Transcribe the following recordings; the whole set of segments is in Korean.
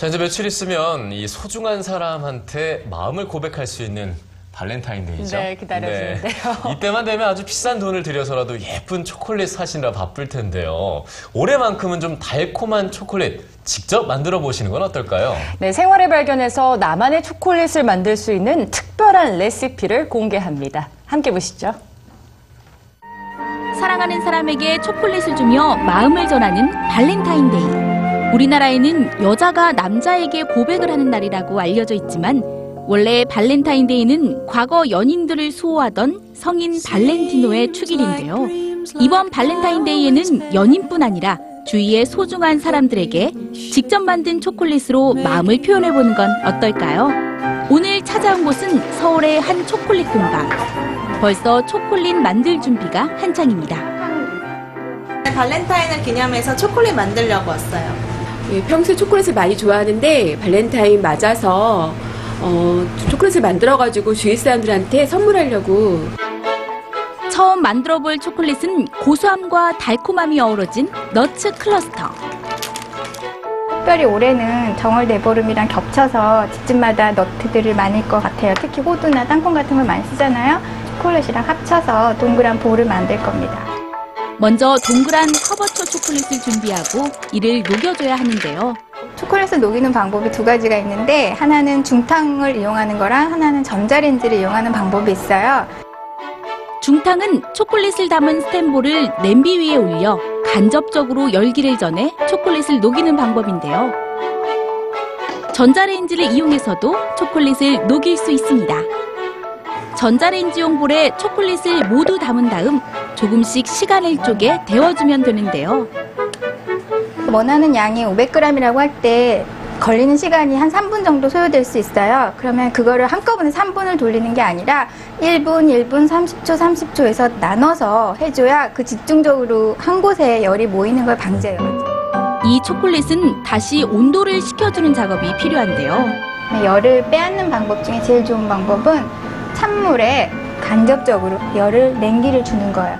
자, 이제 며칠 있으면 이 소중한 사람한테 마음을 고백할 수 있는 발렌타인데이죠. 네, 기다려지는데요. 이때만 되면 아주 비싼 돈을 들여서라도 예쁜 초콜릿 사시느라 바쁠 텐데요. 올해만큼은 좀 달콤한 초콜릿 직접 만들어 보시는 건 어떨까요? 네, 생활의 발견에서 나만의 초콜릿을 만들 수 있는 특별한 레시피를 공개합니다. 함께 보시죠. 사랑하는 사람에게 초콜릿을 주며 마음을 전하는 발렌타인데이. 우리나라에는 여자가 남자에게 고백을 하는 날이라고 알려져 있지만 원래 발렌타인데이는 과거 연인들을 수호하던 성인 발렌티노의 축일인데요. 이번 발렌타인데이에는 연인뿐 아니라 주위의 소중한 사람들에게 직접 만든 초콜릿으로 마음을 표현해보는 건 어떨까요? 오늘 찾아온 곳은 서울의 한 초콜릿 공방. 벌써 초콜릿 만들 준비가 한창입니다. 발렌타인을 기념해서 초콜릿 만들려고 왔어요. 예, 평소에 초콜릿을 많이 좋아하는데 발렌타인 맞아서 어, 초콜릿을 만들어가지고 주위 사람들한테 선물하려고 처음 만들어 볼 초콜릿은 고소함과 달콤함이 어우러진 너츠 클러스터. 특별히 올해는 정월 네버름이랑 겹쳐서 집집마다 너트들을 많을 것 같아요. 특히 호두나 땅콩 같은 걸 많이 쓰잖아요. 초콜릿이랑 합쳐서 동그란 볼을 만들 겁니다. 먼저 동그란 커버초 초콜릿을 준비하고 이를 녹여줘야 하는데요. 초콜릿을 녹이는 방법이 두 가지가 있는데 하나는 중탕을 이용하는 거랑 하나는 전자레인지를 이용하는 방법이 있어요. 중탕은 초콜릿을 담은 스텐볼을 냄비 위에 올려 간접적으로 열기를 전해 초콜릿을 녹이는 방법인데요. 전자레인지를 이용해서도 초콜릿을 녹일 수 있습니다. 전자레인지용 볼에 초콜릿을 모두 담은 다음 조금씩 시간을 쪼개 데워주면 되는데요. 원하는 양이 500g이라고 할 때 걸리는 시간이 한 3분 정도 소요될 수 있어요. 그러면 그거를 한꺼번에 3분을 돌리는 게 아니라 1분, 1분, 30초, 30초에서 나눠서 해줘야 그 집중적으로 한 곳에 열이 모이는 걸 방지해요. 이 초콜릿은 다시 온도를 식혀주는 작업이 필요한데요. 열을 빼앗는 방법 중에 제일 좋은 방법은 찬물에 간접적으로 열을 냉기를 주는 거예요.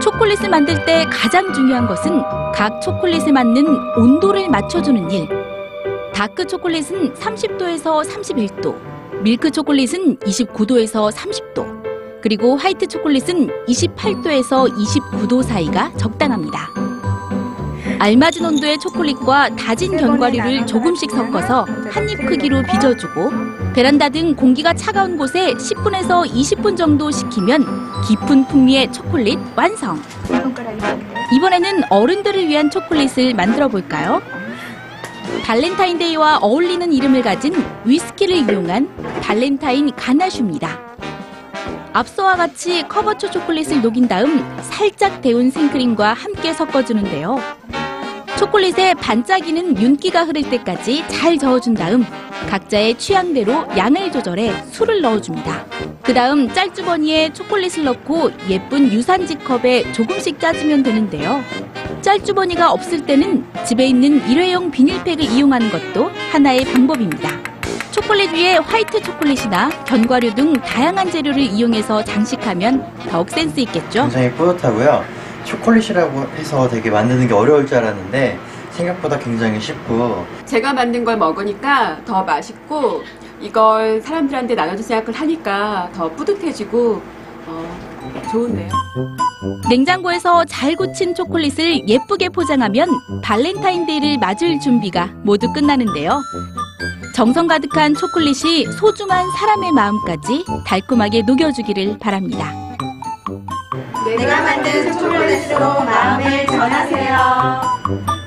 초콜릿을 만들 때 가장 중요한 것은 각 초콜릿에 맞는 온도를 맞춰주는 일. 다크 초콜릿은 30도에서 31도, 밀크 초콜릿은 29도에서 30도, 그리고 화이트 초콜릿은 28도에서 29도 사이가 적당합니다. 알맞은 온도의 초콜릿과 다진 견과류를 조금씩 섞어서 한 입 크기로 빚어주고 베란다 등 공기가 차가운 곳에 10분에서 20분 정도 식히면 깊은 풍미의 초콜릿 완성. 이번에는 어른들을 위한 초콜릿을 만들어 볼까요? 발렌타인데이와 어울리는 이름을 가진 위스키를 이용한 발렌타인 가나슈입니다. 앞서와 같이 커버춰 초콜릿을 녹인 다음 살짝 데운 생크림과 함께 섞어주는데요. 초콜릿에 반짝이는 윤기가 흐를 때까지 잘 저어준 다음 각자의 취향대로 양을 조절해 술을 넣어줍니다. 그 다음 짤주머니에 초콜릿을 넣고 예쁜 유산지 컵에 조금씩 짜주면 되는데요. 짤주머니가 없을 때는 집에 있는 일회용 비닐팩을 이용하는 것도 하나의 방법입니다. 초콜릿 위에 화이트 초콜릿이나 견과류 등 다양한 재료를 이용해서 장식하면 더욱 센스 있겠죠? 굉장히 뿌듯하고요. 초콜릿이라고 해서 되게 만드는 게 어려울 줄 알았는데 생각보다 굉장히 쉽고 제가 만든 걸 먹으니까 더 맛있고 이걸 사람들한테 나눠줄 생각을 하니까 더 뿌듯해지고 어, 좋은데요. 냉장고에서 잘 굳힌 초콜릿을 예쁘게 포장하면 발렌타인데이를 맞을 준비가 모두 끝나는데요. 정성 가득한 초콜릿이 소중한 사람의 마음까지 달콤하게 녹여주기를 바랍니다. 내가 만든 초콜릿으로 마음을 전하세요.